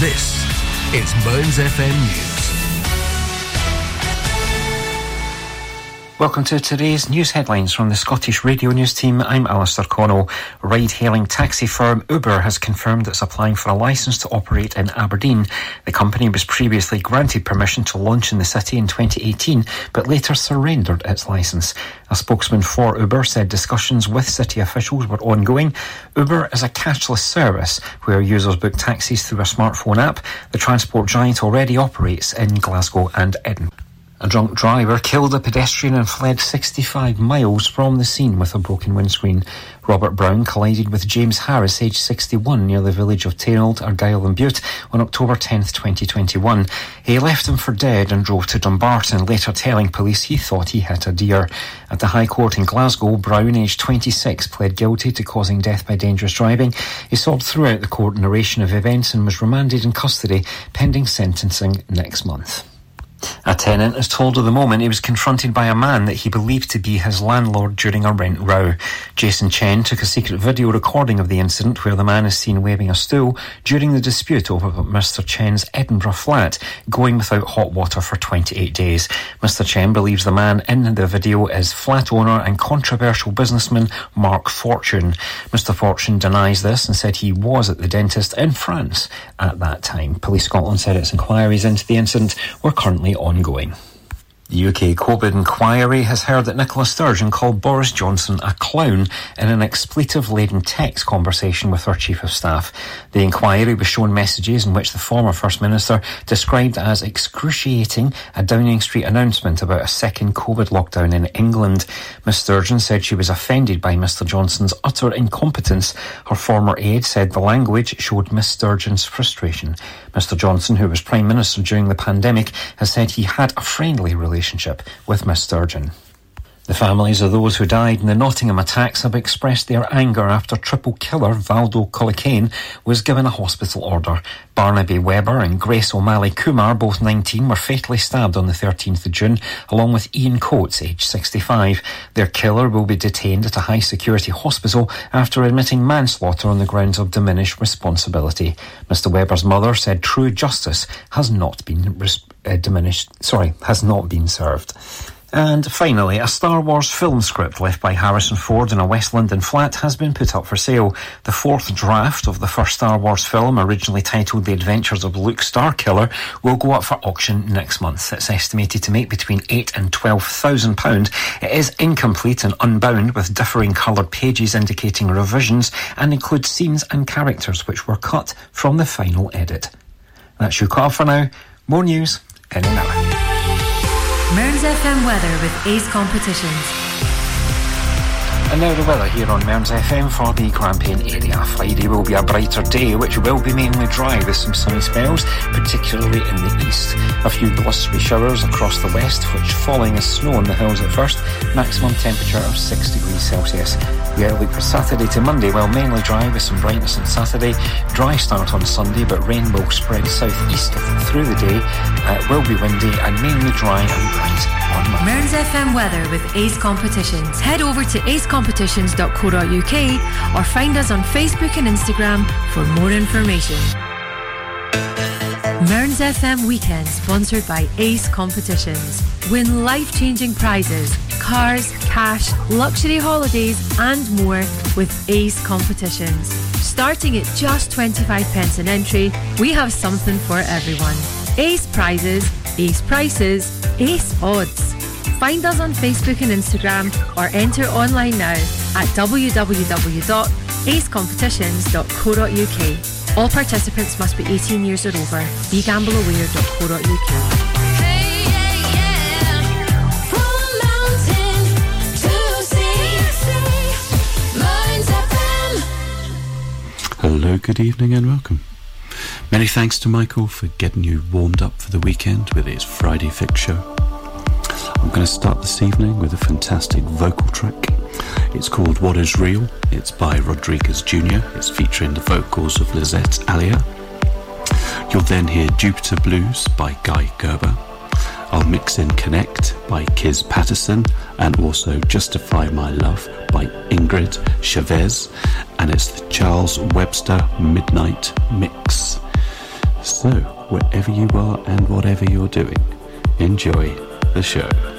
This is Mearns FM News. Welcome to today's news headlines from the Scottish Radio News team. I'm Alistair Connell. Ride hailing taxi firm Uber has confirmed it's applying for a licence to operate in Aberdeen. The company was previously granted permission to launch in the city in 2018, but later surrendered its licence. A spokesman for Uber said discussions with city officials were ongoing. Uber is a cashless service where users book taxis through a smartphone app. The transport giant already operates in Glasgow and Edinburgh. A drunk driver killed a pedestrian and fled 65 miles from the scene with a broken windscreen. Robert Brown collided with James Harris, aged 61, near the village of Tainold, Argyll and Bute on October 10, 2021. He left him for dead and drove to Dumbarton, later telling police he thought he hit a deer. At the High Court in Glasgow, Brown, aged 26, pled guilty to causing death by dangerous driving. He sobbed throughout the court narration of events and was remanded in custody pending sentencing next month. A tenant is told of the moment he was confronted by a man that he believed to be his landlord during a rent row. Jason Chen took a secret video recording of the incident where the man is seen waving a stool during the dispute over Mr. Chen's Edinburgh flat going without hot water for 28 days. Mr. Chen believes the man in the video is flat owner and controversial businessman Mark Fortune. Mr. Fortune denies this and said he was at the dentist in France at that time. Police Scotland said its inquiries into the incident were currently ongoing. The UK COVID inquiry has heard that Nicola Sturgeon called Boris Johnson a clown in an expletive-laden text conversation with her chief of staff. The inquiry was shown messages in which the former First Minister described as excruciating a Downing Street announcement about a second COVID lockdown in England. Ms Sturgeon said she was offended by Mr Johnson's utter incompetence. Her former aide said the language showed Ms Sturgeon's frustration. Mr Johnson, who was Prime Minister during the pandemic, has said he had a friendly relationship relationship with Miss Sturgeon. The families of those who died in the Nottingham attacks have expressed their anger after triple killer Valdo Calocane was given a hospital order. Barnaby Webber and Grace O'Malley Kumar, both 19, were fatally stabbed on the 13th of June, along with Ian Coates, aged 65. Their killer will be detained at a high security hospital after admitting manslaughter on the grounds of diminished responsibility. Mr Webber's mother said true justice has not been res- uh, diminished, sorry, has not been served. And finally, a Star Wars film script left by Harrison Ford in a West London flat has been put up for sale. The fourth draft of the first Star Wars film, originally titled The Adventures of Luke Starkiller, will go up for auction next month. It's estimated to make between eight and twelve thousand pound. It is incomplete and unbound, with differing coloured pages indicating revisions, and includes scenes and characters which were cut from the final edit. That's your call for now. More news in an hour. Mearns FM weather with Ace Competitions. And now the weather here on Mearns FM for the Grampian area. Friday will be a brighter day, which will be mainly dry with some sunny spells, particularly in the east. A few blustery showers across the west, which falling as snow on the hills at first. Maximum temperature of 6 degrees Celsius. The outlook for Saturday to Monday, well, mainly dry with some brightness on Saturday. Dry start on Sunday, but rain will spread southeast through the day. Uh, it will be windy and mainly dry and bright on Monday. Mearns FM weather with Ace Competitions. Head over to acecompetitions.co.uk or find us on Facebook and Instagram for more information. Mearns FM Weekend sponsored by Ace Competitions. Win life-changing prizes, cars, cash, luxury holidays and more with Ace Competitions. Starting at just 25 pence an entry, we have something for everyone. Ace prizes, ace prices, ace odds. Find us on Facebook and Instagram or enter online now at www.acecompetitions.co.uk. All participants must be 18 years or over. BeGambleAware.co.uk. Hello, good evening, and welcome. Many thanks to Michael for getting you warmed up for the weekend with his Friday Fix show. I'm going to start this evening with a fantastic vocal track. It's called What Is Real. It's by Rodriguez Jr. It's featuring the vocals of Lizette Alia. You'll then hear Jupiter Blues by Guy Gerber. I'll mix in Connect by Kiz Patterson and also Justify My Love by Ingrid Chavez. And it's the Charles Webster Midnight Mix. So, wherever you are and whatever you're doing, enjoy the show.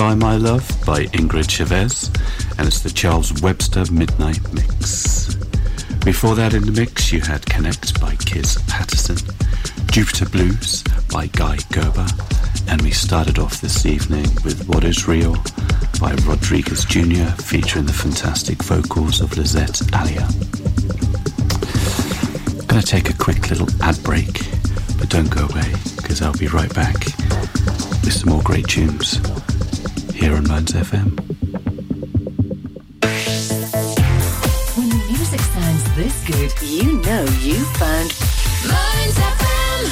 Justify My Love by Ingrid Chavez, and it's the Charles Webster Midnight Mix. Before that in the mix, you had Connect by Kiz Patterson, Jupiter Blues by Guy Gerber, and we started off this evening with What Is Real by Rodriguez Jr., featuring the fantastic vocals of Lizette Alia. I'm to take a quick little ad break, but don't go away, because I'll be right back with some more great tunes here on Mearns FM. When the music sounds this good, you know you found Mearns FM.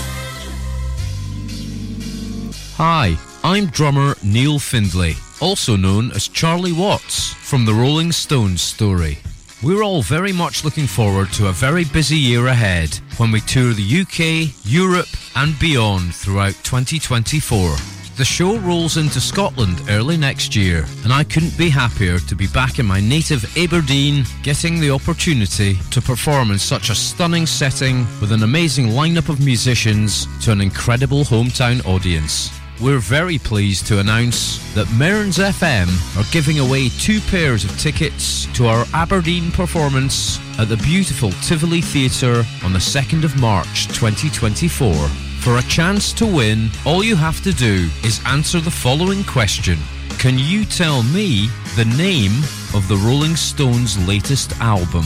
Hi, I'm drummer Neil Findlay, also known as Charlie Watts from the Rolling Stones story. We're all very much looking forward to a very busy year ahead when we tour the UK, Europe, and beyond throughout 2024. The show rolls into Scotland early next year, and I couldn't be happier to be back in my native Aberdeen, getting the opportunity to perform in such a stunning setting with an amazing lineup of musicians to an incredible hometown audience. We're very pleased to announce that Mearns FM are giving away two pairs of tickets to our Aberdeen performance at the beautiful Tivoli Theatre on the 2nd of March 2024. For a chance to win, all you have to do is answer the following question Can you tell me the name of the Rolling Stones' latest album?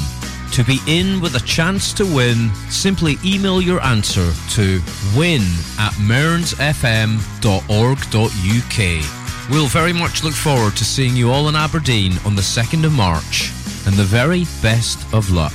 To be in with a chance to win, simply email your answer to win at mearnsfm.org.uk. We'll very much look forward to seeing you all in Aberdeen on the 2nd of March, and the very best of luck.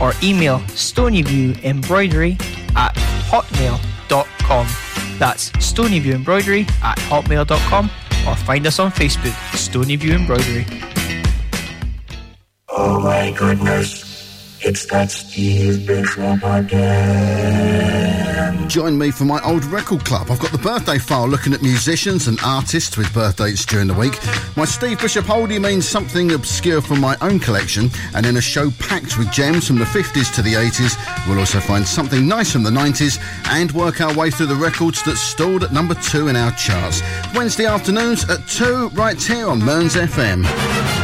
or email stonyviewembroidery at hotmail.com. That's stonyviewembroidery at hotmail.com or find us on Facebook, Stonyview Embroidery. Oh my goodness, it's that Steve Bishop again. Join me for my old record club. I've got the birthday file looking at musicians and artists with birthdays during the week. My Steve Bishop oldie means something obscure from my own collection, and in a show packed with gems from the 50s to the 80s, we'll also find something nice from the 90s and work our way through the records that stalled at number two in our charts. Wednesday afternoons at 2, right here on Mearns FM.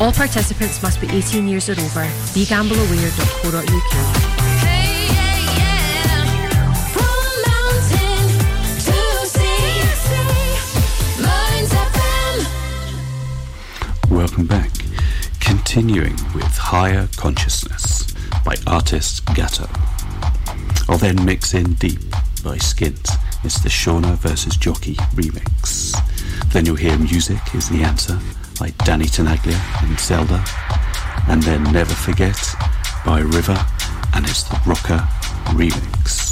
All participants must be 18 years or over. BeGambleAware.co.uk. Welcome back. Continuing with Higher Consciousness by artist Gatto. I'll then mix in Deep by Skint. It's the Shauna versus Jockey remix. Then you'll hear Music is the Answer by Danny Tenaglia and Celeda. And then Never Forget by River and it's the Rocker remix.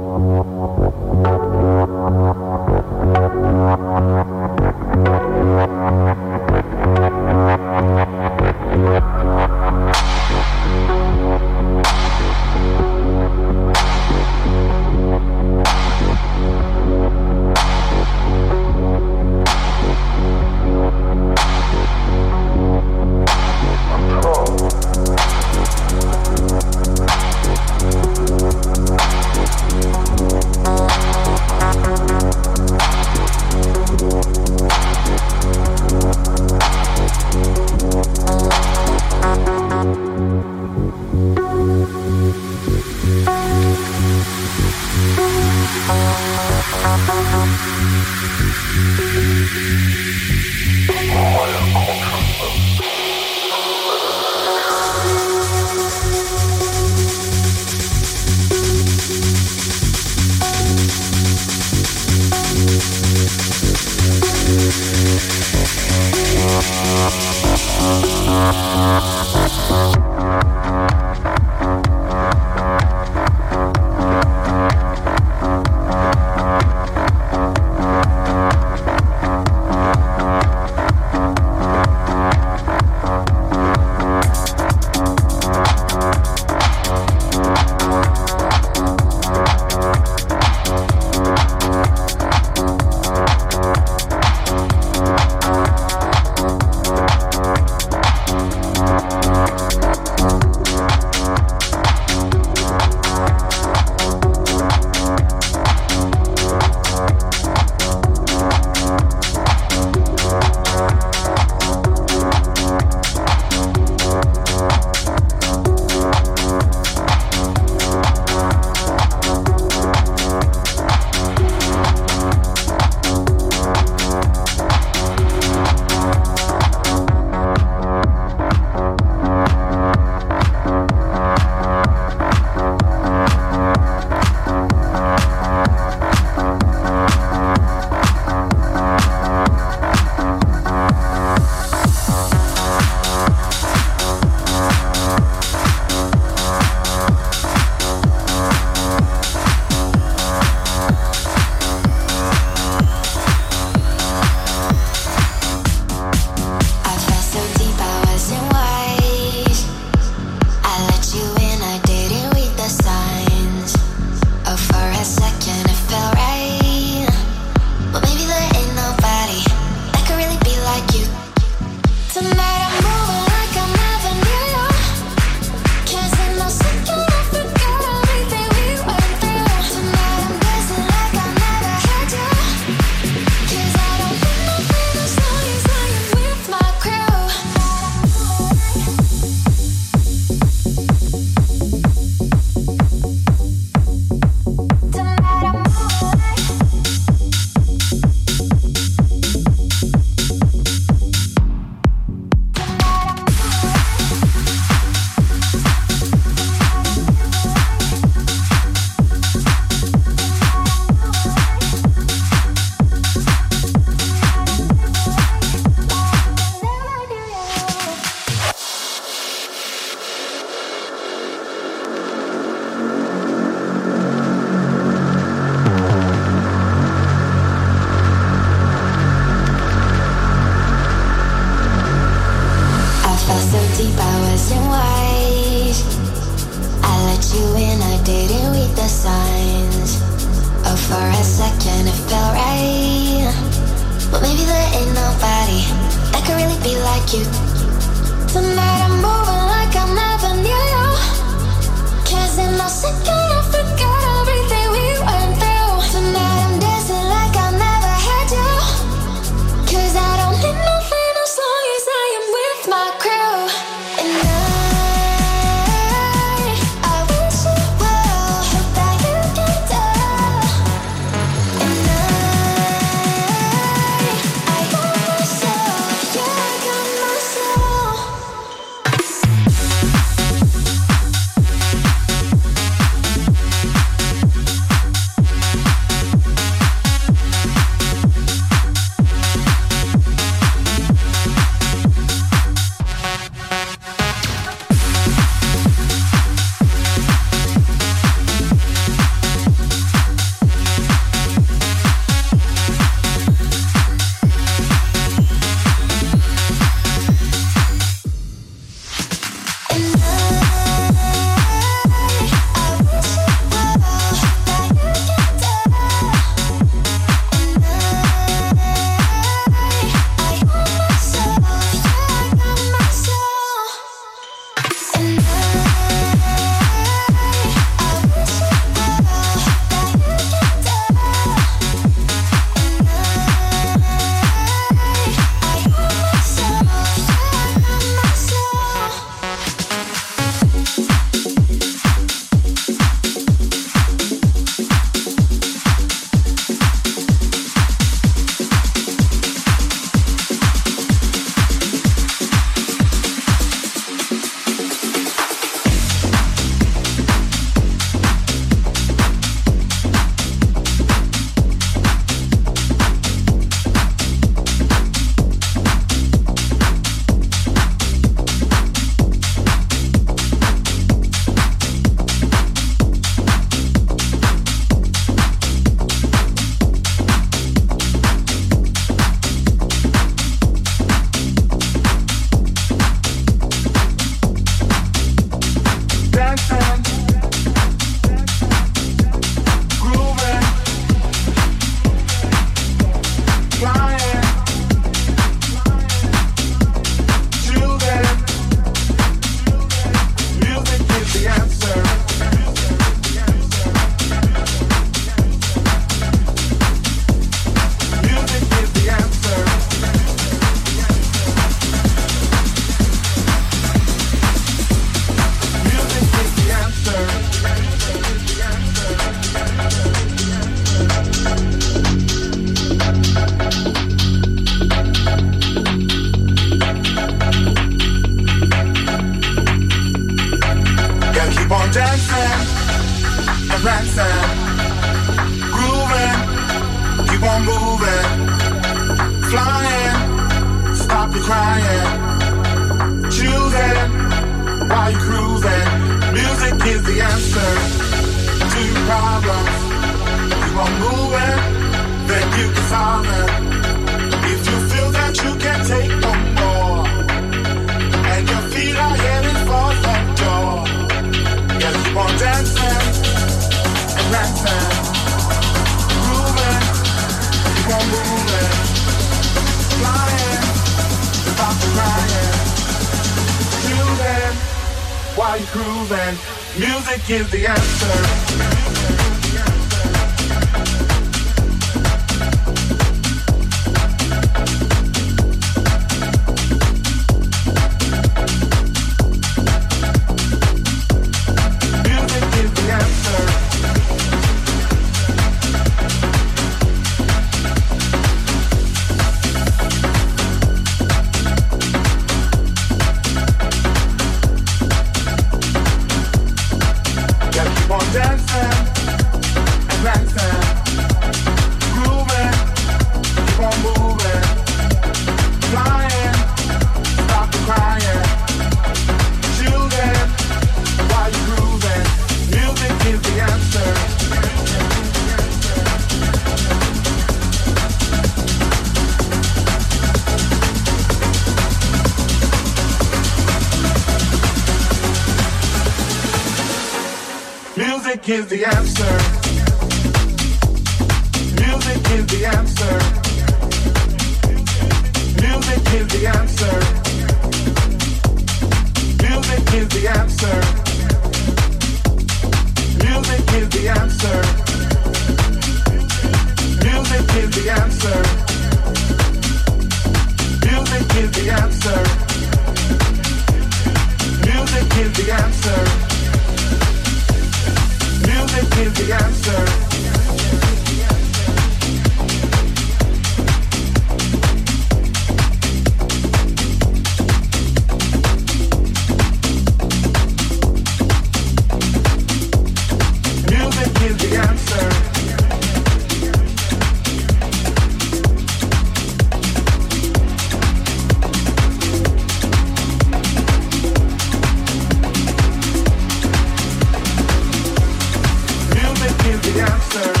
Answer.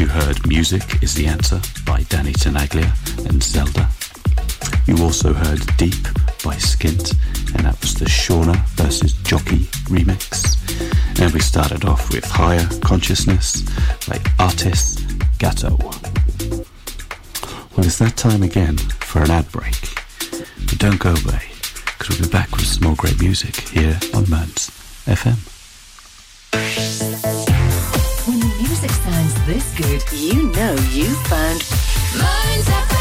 You heard Music is the Answer by Danny Tenaglia and Celeda. You also heard Deep by Skint, and that was the Shauna versus Jockey remix. And we started off with Higher Consciousness by Artist Gatto. Well, it's that time again for an ad break. But don't go away, because we'll be back with some more great music here on Mearns FM. This good, you know you found Mearns FM.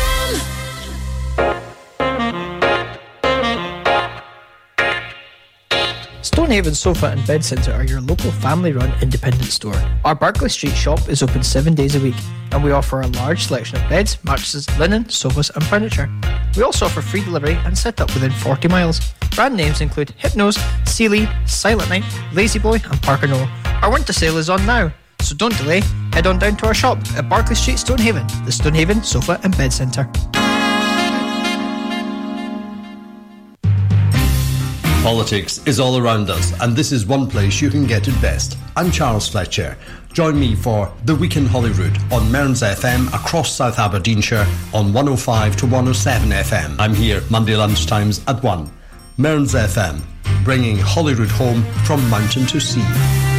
Stonehaven Sofa and Bed Centre are your local family run independent store. Our Barclay Street shop is open seven days a week and we offer a large selection of beds, mattresses, linen, sofas, and furniture. We also offer free delivery and set up within 40 miles. Brand names include Hypnos, Sealy, Silent Night, La-Z-Boy, and Parker Knoll. Our winter sale is on now, so don't delay. Head on down to our shop at Barclay Street, Stonehaven, the Stonehaven Sofa and Bed Centre. Politics is all around us, and this is one place you can get it best. I'm Charles Fletcher. Join me for The Week in Holyrood on Mearns FM across South Aberdeenshire on 105 to 107 FM. I'm here Monday lunchtimes at 1. Mearns FM, bringing Holyrood home from mountain to sea.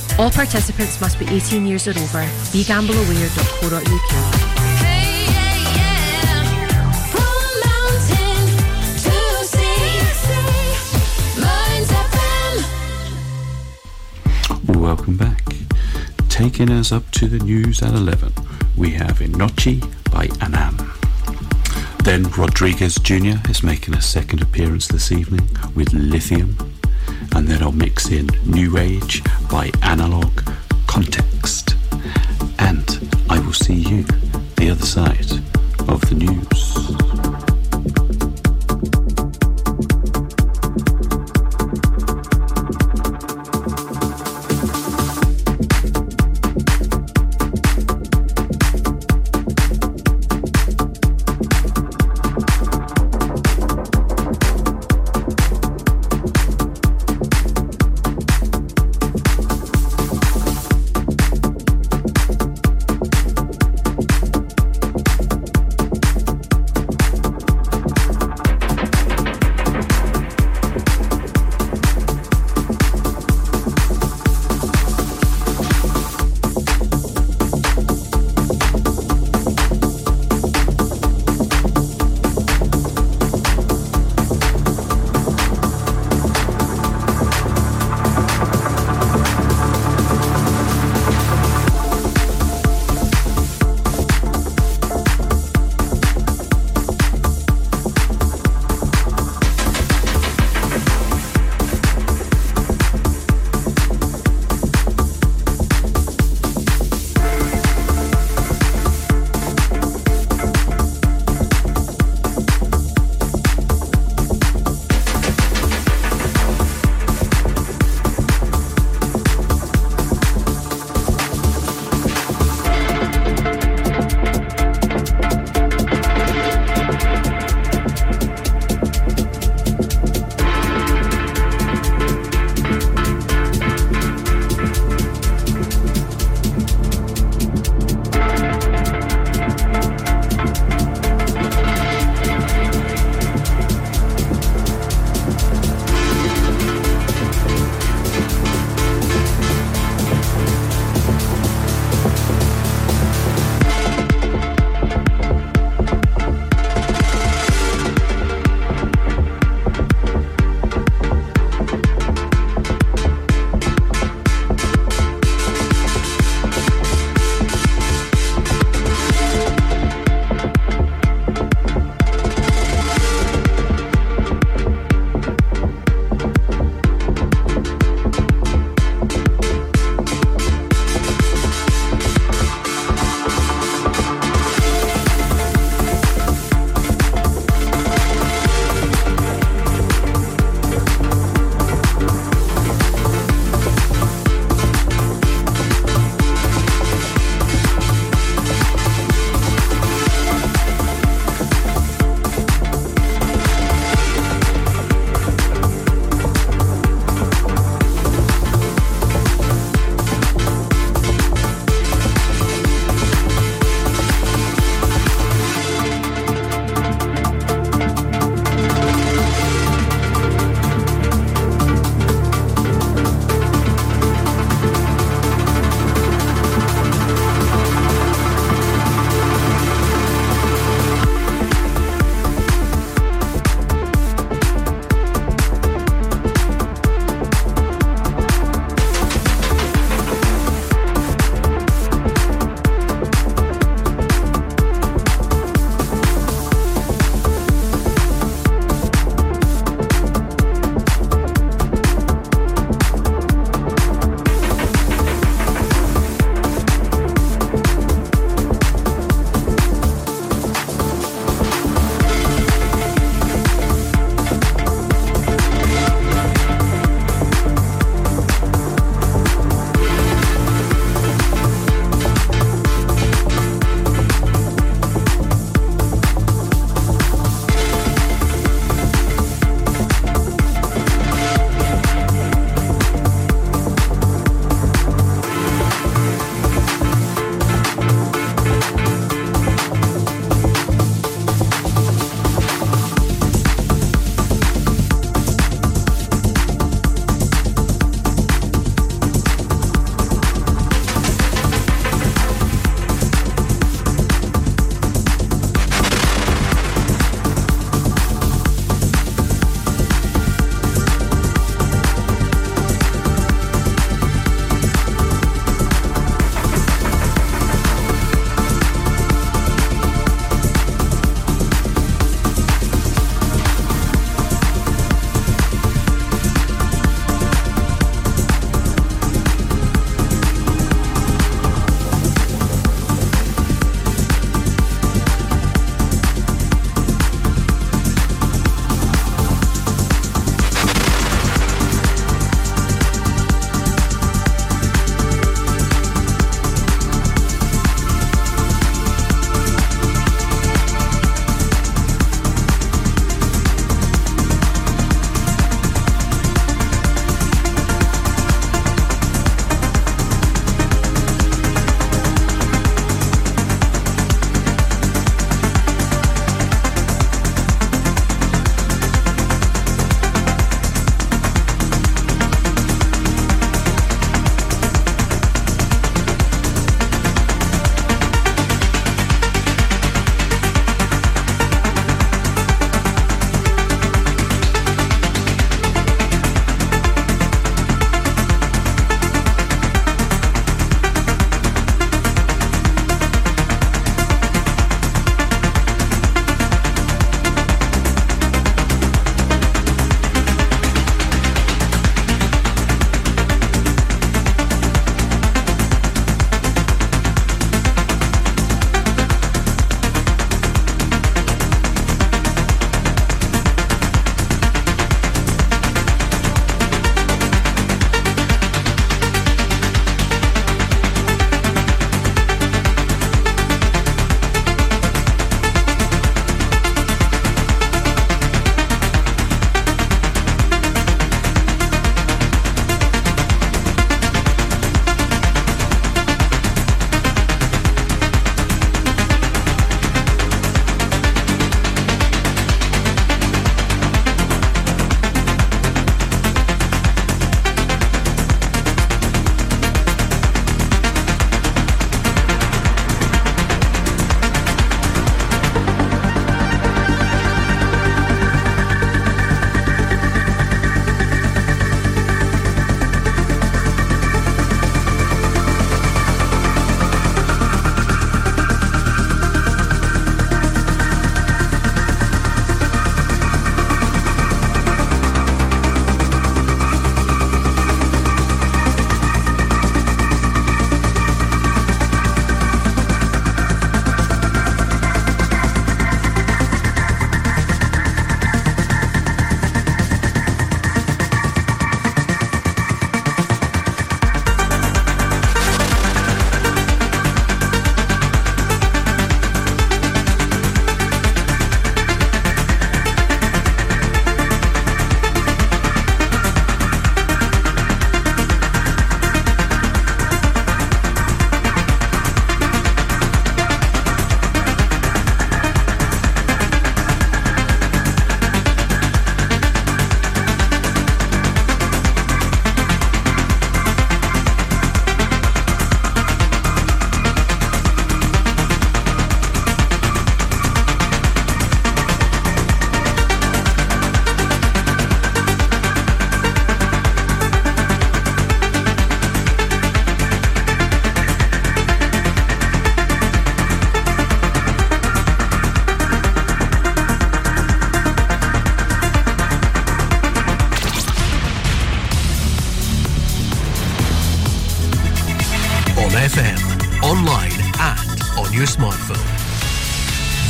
All participants must be 18 years or over. BeGambleAware.co.uk. Welcome back. Taking us up to the news at 11, we have Inochi by Anam. Then Rodriguez Jr. is making a second appearance this evening with Lithium. And then I'll mix in New Age by Analog Context. And I will see you the other side of the news.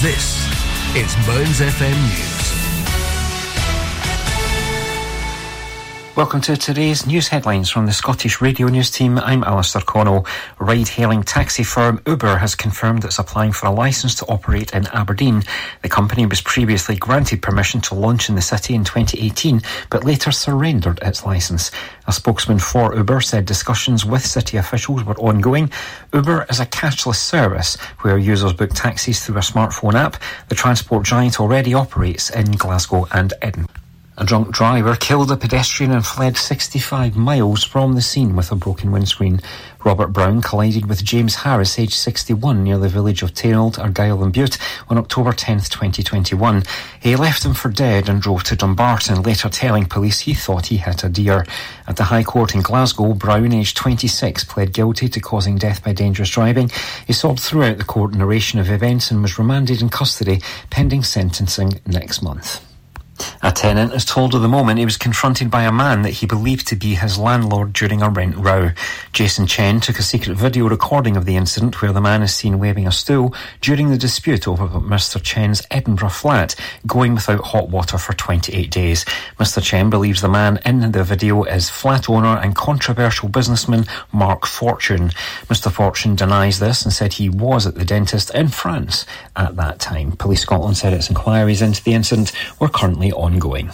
This is Mearns FM News. Welcome to today's news headlines from the Scottish Radio News team. I'm Alistair Connell. Ride hailing taxi firm Uber has confirmed it's applying for a licence to operate in Aberdeen. The company was previously granted permission to launch in the city in 2018, but later surrendered its licence. A spokesman for Uber said discussions with city officials were ongoing. Uber is a cashless service where users book taxis through a smartphone app. The transport giant already operates in Glasgow and Edinburgh. A drunk driver killed a pedestrian and fled 65 miles from the scene with a broken windscreen. Robert Brown collided with James Harris, aged 61, near the village of Tailed, Argyll and Bute on October 10, 2021. He left him for dead and drove to Dumbarton, later telling police he thought he hit a deer. At the High Court in Glasgow, Brown, aged 26, pled guilty to causing death by dangerous driving. He sobbed throughout the court narration of events and was remanded in custody pending sentencing next month. A tenant is told of the moment he was confronted by a man that he believed to be his landlord during a rent row. Jason Chen took a secret video recording of the incident where the man is seen waving a stool during the dispute over Mr. Chen's Edinburgh flat going without hot water for 28 days. Mr. Chen believes the man in the video is flat owner and controversial businessman Mark Fortune. Mr. Fortune denies this and said he was at the dentist in France at that time. Police Scotland said its inquiries into the incident were currently ongoing.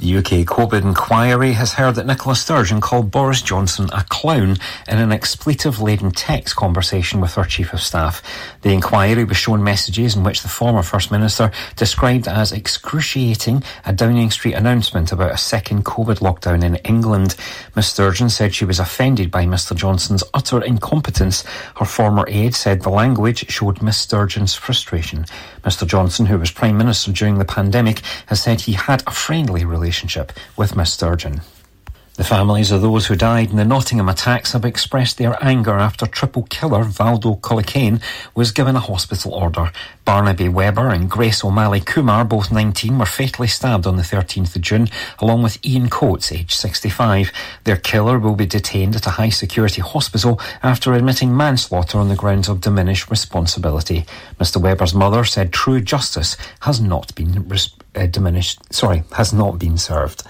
The UK COVID inquiry has heard that Nicola Sturgeon called Boris Johnson a clown in an expletive laden text conversation with her Chief of Staff. The inquiry was shown messages in which the former First Minister described as excruciating a Downing Street announcement about a second COVID lockdown in England. Ms Sturgeon said she was offended by Mr Johnson's utter incompetence. Her former aide said the language showed Ms Sturgeon's frustration. Mr Johnson, who was Prime Minister during the pandemic, has said he had a friendly relationship relationship with Miss Sturgeon. The families of those who died in the Nottingham attacks have expressed their anger after triple killer Valdo Calocane was given a hospital order. Barnaby Webber and Grace O'Malley Kumar, both 19, were fatally stabbed on the 13th of June, along with Ian Coates, aged 65. Their killer will be detained at a high security hospital after admitting manslaughter on the grounds of diminished responsibility. Mr Webber's mother said true justice has not been res- uh, diminished, sorry, has not been served.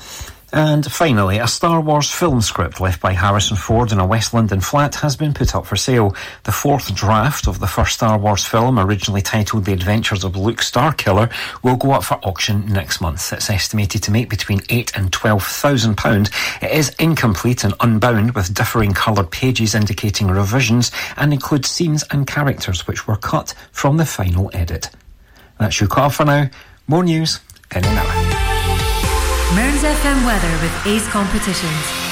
And finally, a Star Wars film script left by Harrison Ford in a West London flat has been put up for sale. The fourth draft of the first Star Wars film, originally titled The Adventures of Luke Starkiller, will go up for auction next month. It's estimated to make between eight and twelve thousand pound. It is incomplete and unbound, with differing coloured pages indicating revisions, and includes scenes and characters which were cut from the final edit. That's your call for now. More news in an hour. Mearns FM weather with Ace Competitions.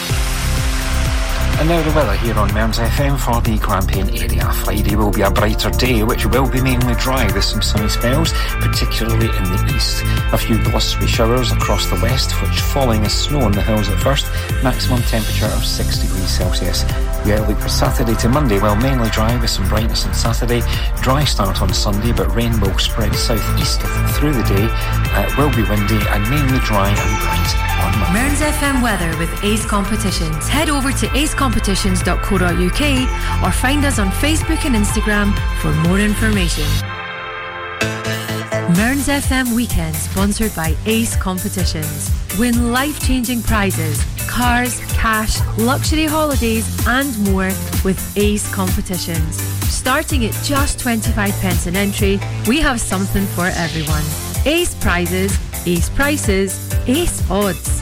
And now the weather here on Mearns FM for the Grampian area. Friday will be a brighter day, which will be mainly dry with some sunny spells, particularly in the east. A few blustery showers across the west, which falling as snow on the hills at first. Maximum temperature of 6 degrees Celsius. The outlook for Saturday to Monday, well, mainly dry with some brightness on Saturday. Dry start on Sunday, but rain will spread southeast through the day. Uh, it will be windy and mainly dry and bright on Monday. Mearns FM weather with Ace Competitions. Head over to acecompetitions.co.uk or find us on Facebook and Instagram for more information. Mearns FM Weekend sponsored by Ace Competitions. Win life-changing prizes, cars, cash, luxury holidays and more with Ace Competitions. Starting at just 25 pence an entry, we have something for everyone. Ace prizes, ace prices, ace odds.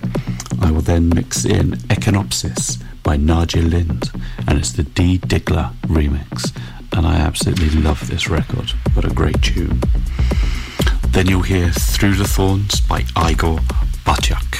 I will then mix in Echinopsis by Nadia Lind, and it's the D Diggler remix. And I absolutely love this record. What a great tune. Then you'll hear Through the Thorns by Igor Batyak.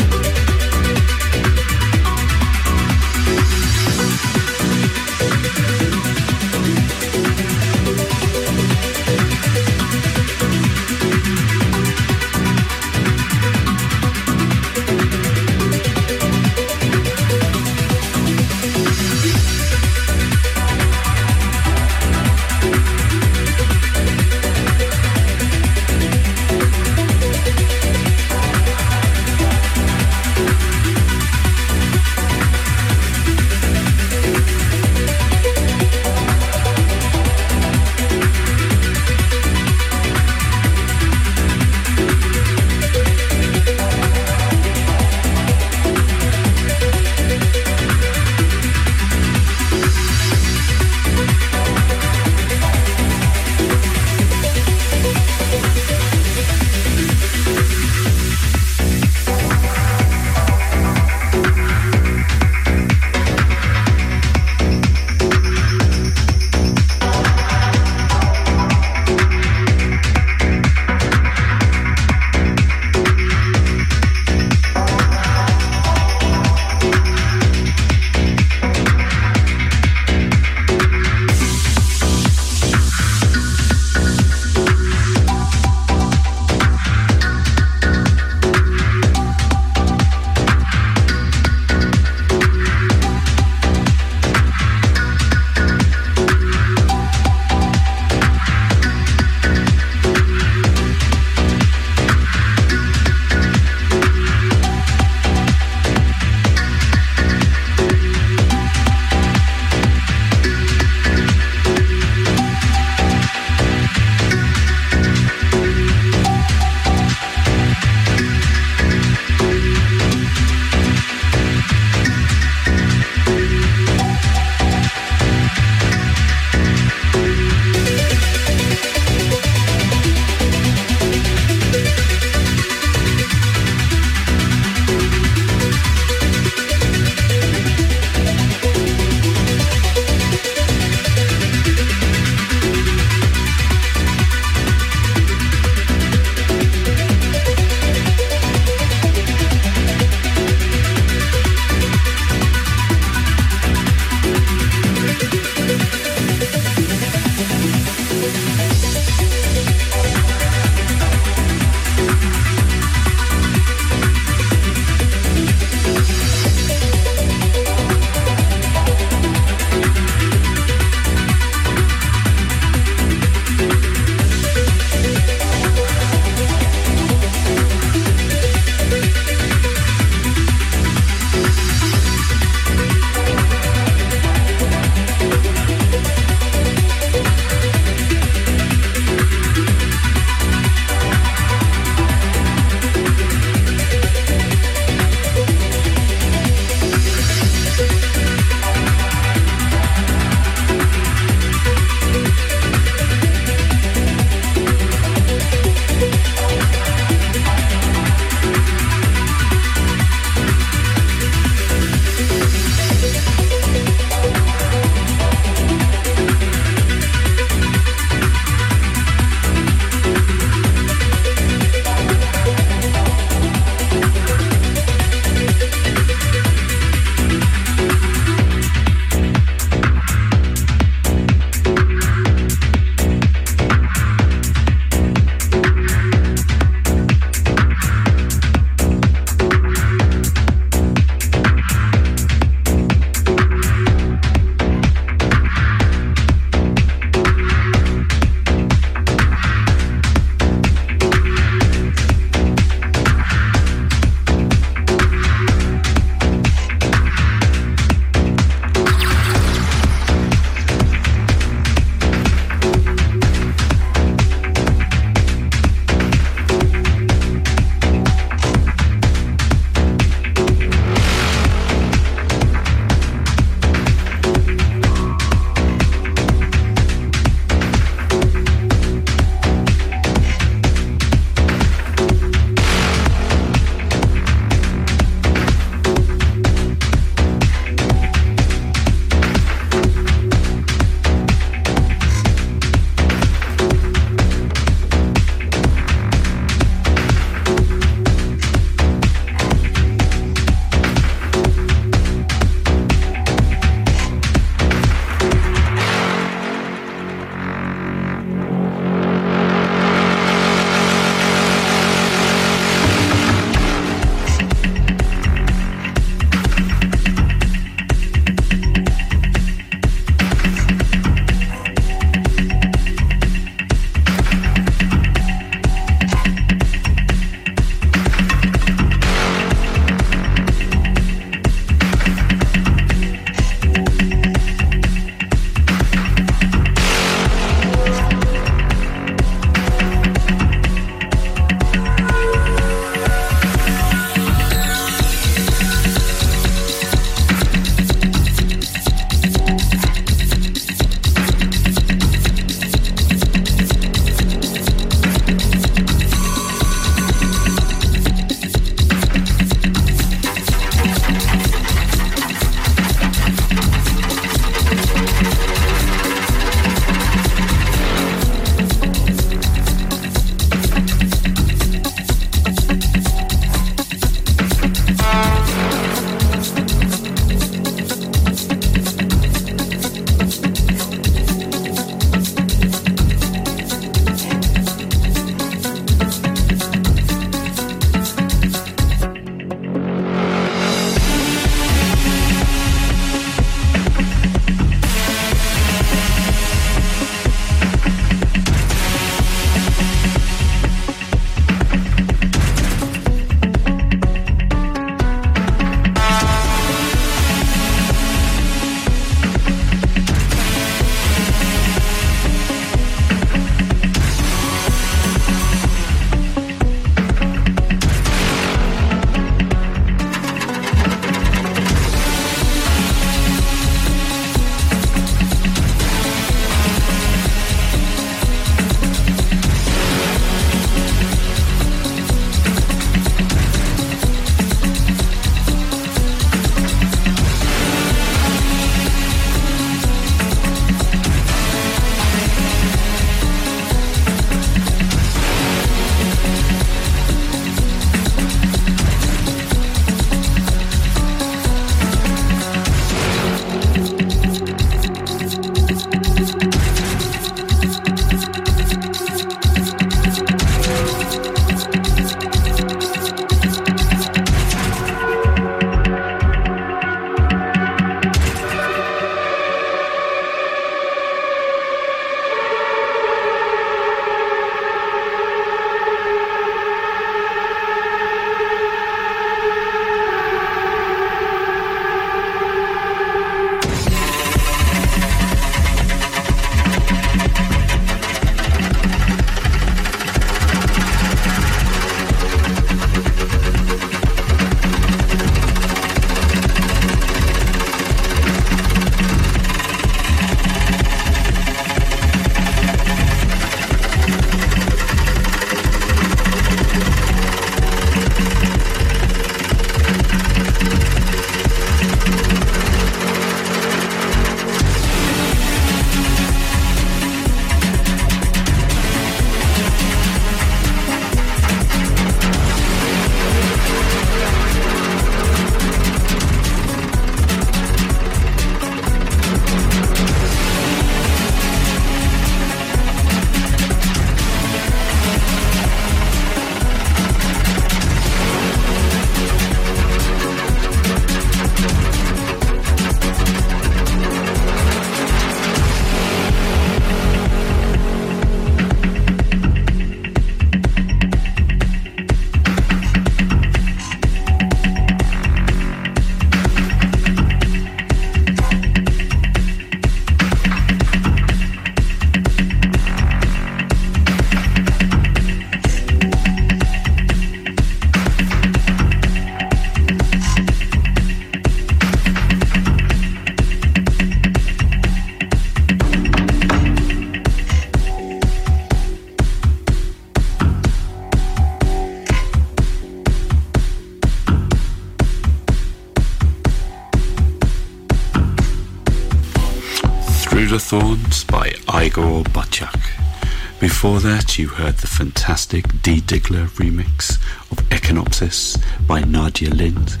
Heard the fantastic D. Diggler remix of Echinopsis by Nadia Lind.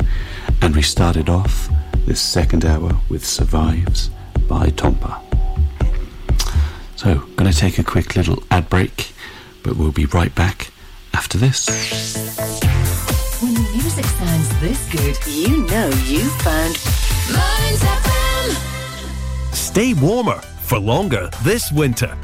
And we started off this second hour with Survives by Tompa. So, going to take a quick little ad break, but we'll be right back after this. When the music sounds this good, you know you found Mearns FM. Stay warmer for longer this winter with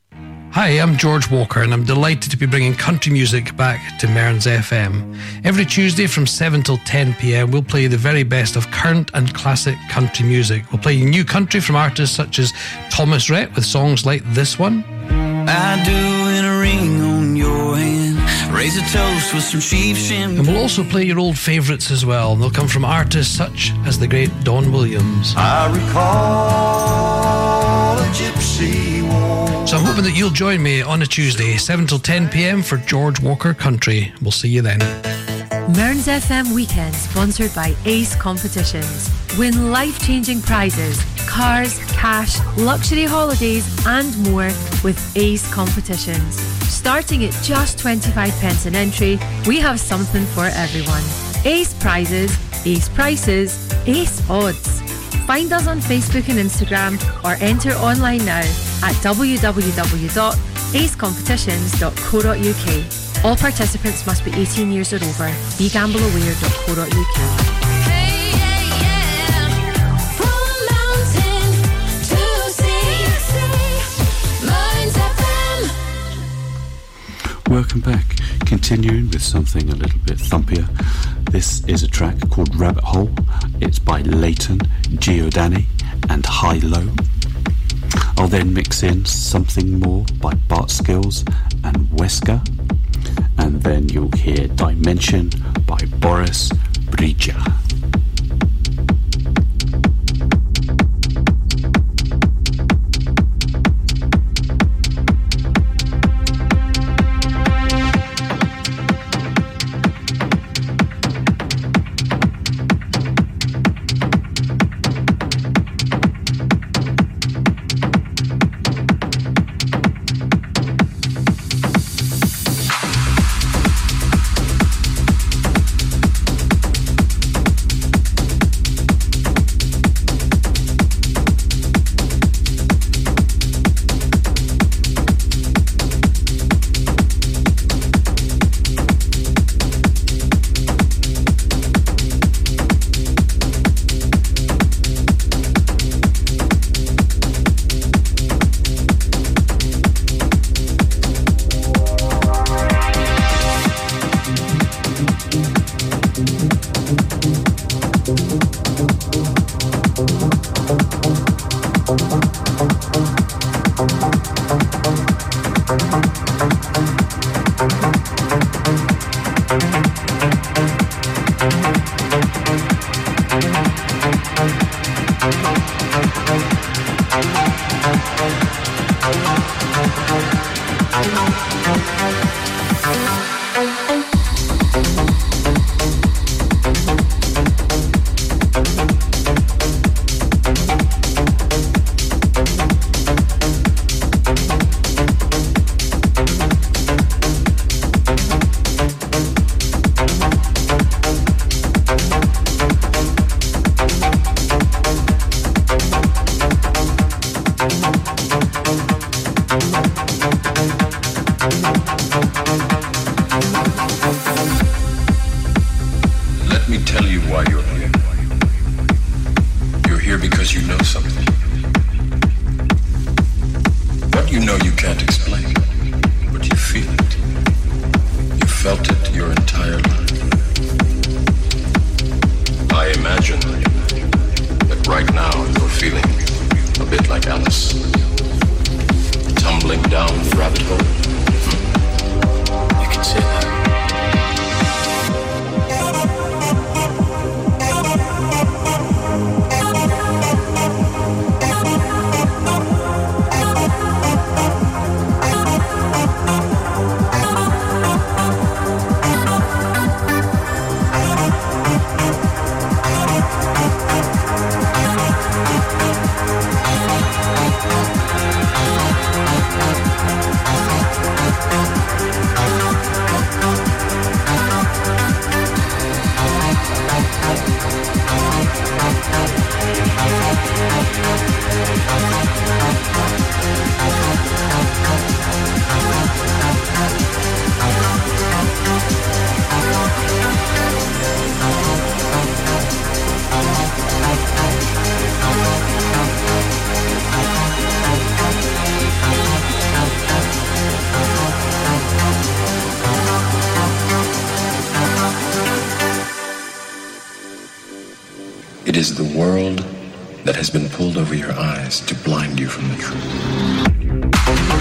Hi, I'm George Walker, and I'm delighted to be bringing country music back to Mearns FM. Every Tuesday from 7 till 10 pm, we'll play the very best of current and classic country music. We'll play new country from artists such as Thomas Rhett with songs like this one. I do in a ring on your hand, raise a toast with some sheep shin. And we'll also play your old favourites as well. They'll come from artists such as the great Don Williams. I recall a gypsy war. So I'm hoping that you'll join me on a Tuesday, 7 till 10 pm for George Walker Country. We'll see you then. Mearns FM Weekend, sponsored by Ace Competitions. Win life changing prizes, cars, cash, luxury holidays, and more with Ace Competitions. Starting at just 25 pence an entry, we have something for everyone. Ace prizes, Ace prices, Ace odds. Find us on Facebook and Instagram or enter online now at www.acecompetitions.co.uk. All participants must be 18 years or over. BeGambleAware.co.uk. Welcome back. Continuing with something a little bit thumpier. This is a track called Rabbit Hole. It's by Layton, Giordani, and High Low. I'll then mix in something more by Bart Skils and Wesker. And then you'll hear Dimension by Boris Brejcha. Is the world that has been pulled over your eyes to blind you from the truth.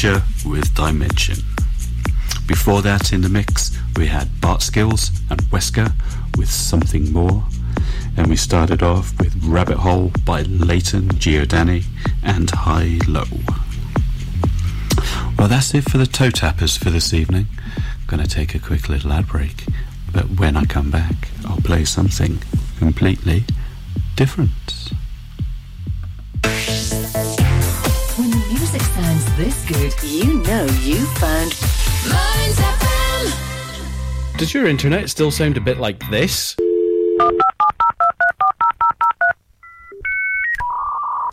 Brejcha with Dimension. Before that, in the mix, we had Bart Skils and Wesker with Something More. And we started off with Rabbit Hole by Layton Giordani and High Low. Well, that's it for the toe tappers for this evening. I'm Gonna take a quick little ad break, but when I come back, I'll play something completely different. This good, you know you found Mearns FM. Does your internet still sound a bit like this?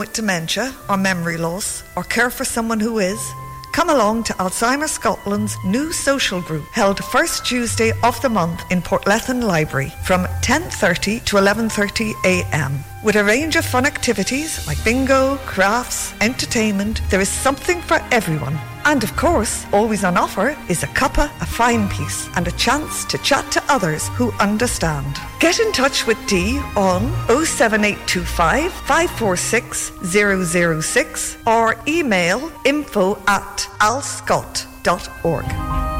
With dementia or memory loss or care for someone who is? Come along to Alzheimer's Scotland's new social group held first Tuesday of the month in Portlethen Library from 10:30 to 11:30 a.m. With a range of fun activities like bingo, crafts, entertainment, there is something for everyone. And of course, always on offer is a cuppa, a fine piece, and a chance to chat to others who understand. Get in touch with Dee on 07825 546 006 or email info at alzscot.org.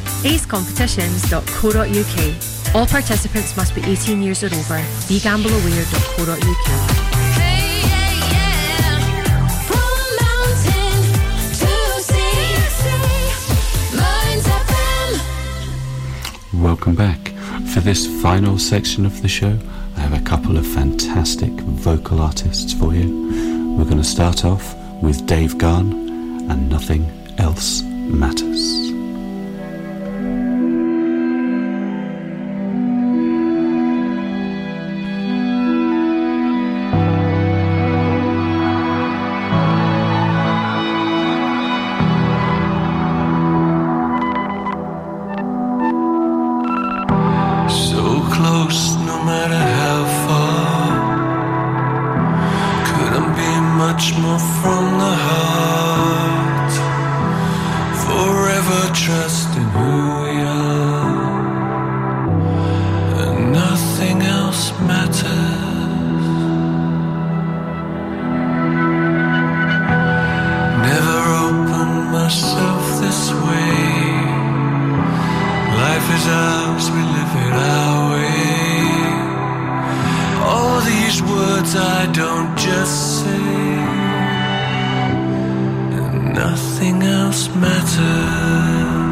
www.acecompetitions.co.uk. All participants must be 18 years or over. BeGambleAware.co.uk. Welcome back. For this final section of the show, I have a couple of fantastic vocal artists for you. We're going to start off with Dave Garn and Nothing Else Matters. Is ours, we live it our way. All these words I don't just say, and nothing else matters.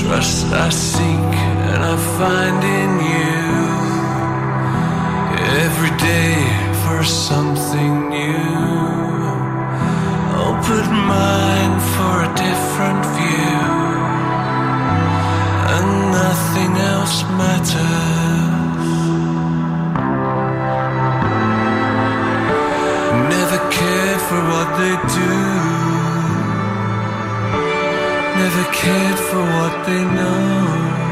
Trust I seek and I find in you every day for something new. Open mind for different view, and nothing else matters. Never cared for what they do, never cared for what they know,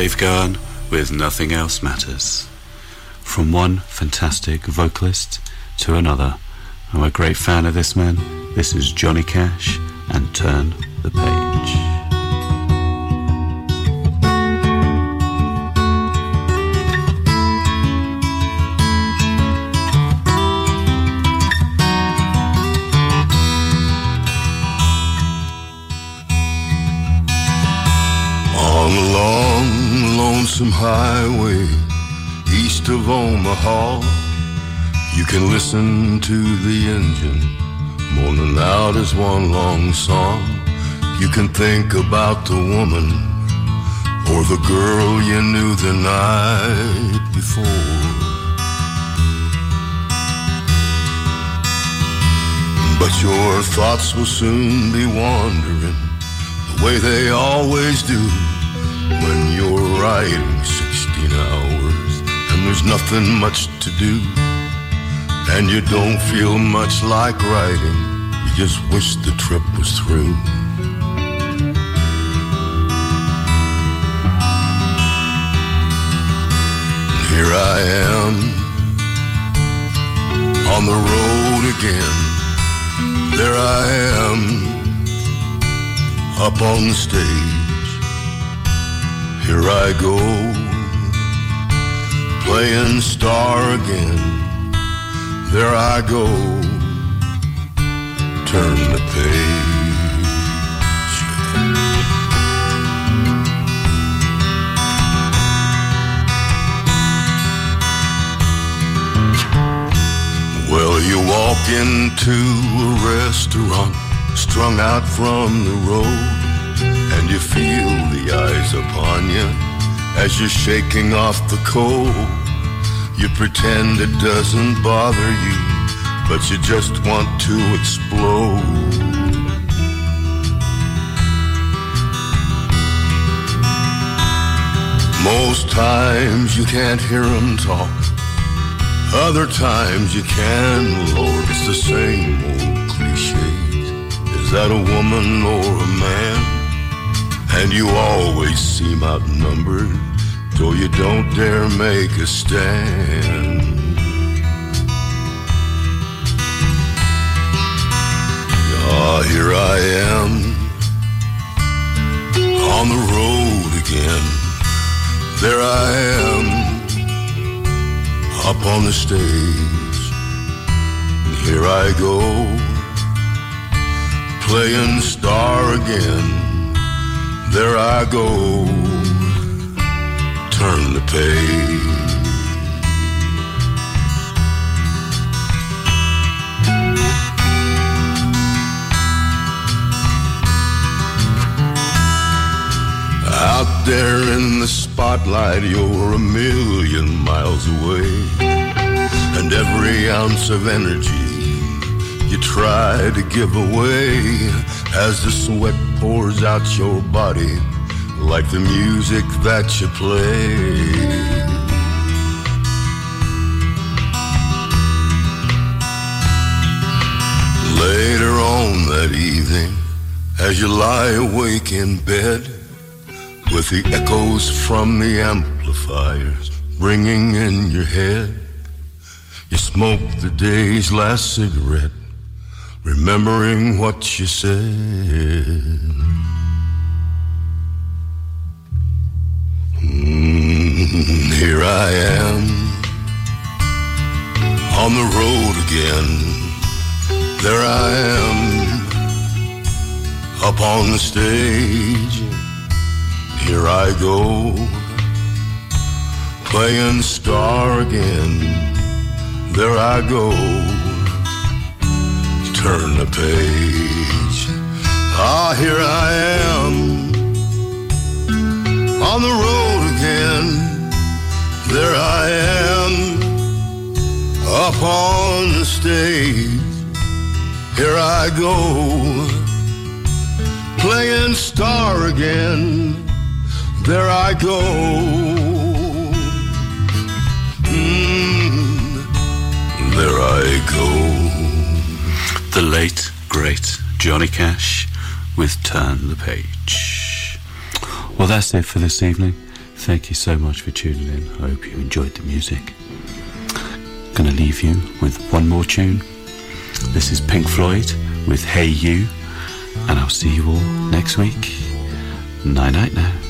Dave with Nothing Else Matters. From one fantastic vocalist to another. I'm a great fan of this man. This is Johnny Cash and Turn the Page. Lonesome highway east of Omaha, you can listen to the engine moaning out as one long song. You can think about the woman or the girl you knew the night before. But your thoughts will soon be wandering the way they always do when you're riding 16 hours and there's nothing much to do and you don't feel much like riding you just wish the trip was through here i am on the road again there i am up on the stage. Here I go, playing star again. There I go, turn the page. Well, you walk into a restaurant strung out from the road, you feel the eyes upon you as you're shaking off the cold. You pretend it doesn't bother you, but you just want to explode. Most times you can't hear them talk. Other times you can, Lord, it's the same old cliches. Is that a woman or a man? And you always seem outnumbered, though you don't dare make a stand. Ah, here I am, on the road again. There I am, up on the stage. Here I go, playing star again. There I go. Turn the page. Out there in the spotlight, you're a million miles away. And every ounce of energy you try to give away as the sweat pours out your body like the music that you play. Later on that evening, as you lie awake in bed, with the echoes from the amplifiers ringing in your head. You smoke the day's last cigarette, remembering what you said. Mm, here I am on the road again. There I am up on the stage here I go, playing star again. There I go, turn the page. Ah, here I am on the road again. There I am up on the stage. Here I go, playing star again there I go. Mm, there I go. The late, great Johnny Cash with Turn the Page. Well, that's it for this evening. Thank you so much for tuning in. I hope you enjoyed the music. Gonna leave you with one more tune. This is Pink Floyd with Hey You, and I'll see you all next week. Night night now.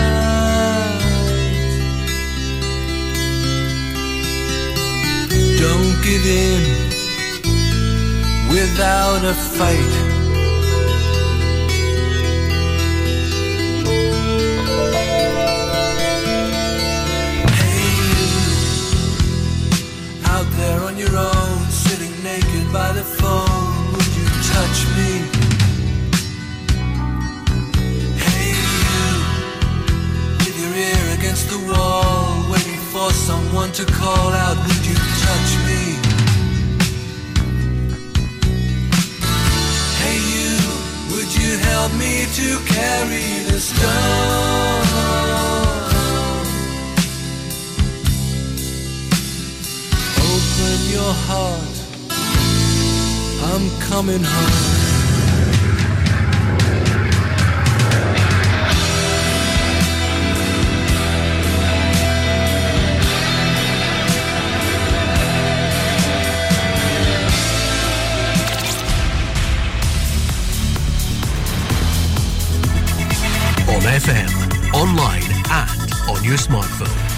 Don't give in without a fight. Hey, out there on your own, sitting naked by the phone, would you touch me? Hey, you, with your ear against the wall, waiting for someone to call out, would you help me to carry the stone. Open your heart, I'm coming home. FM, online and on your smartphone.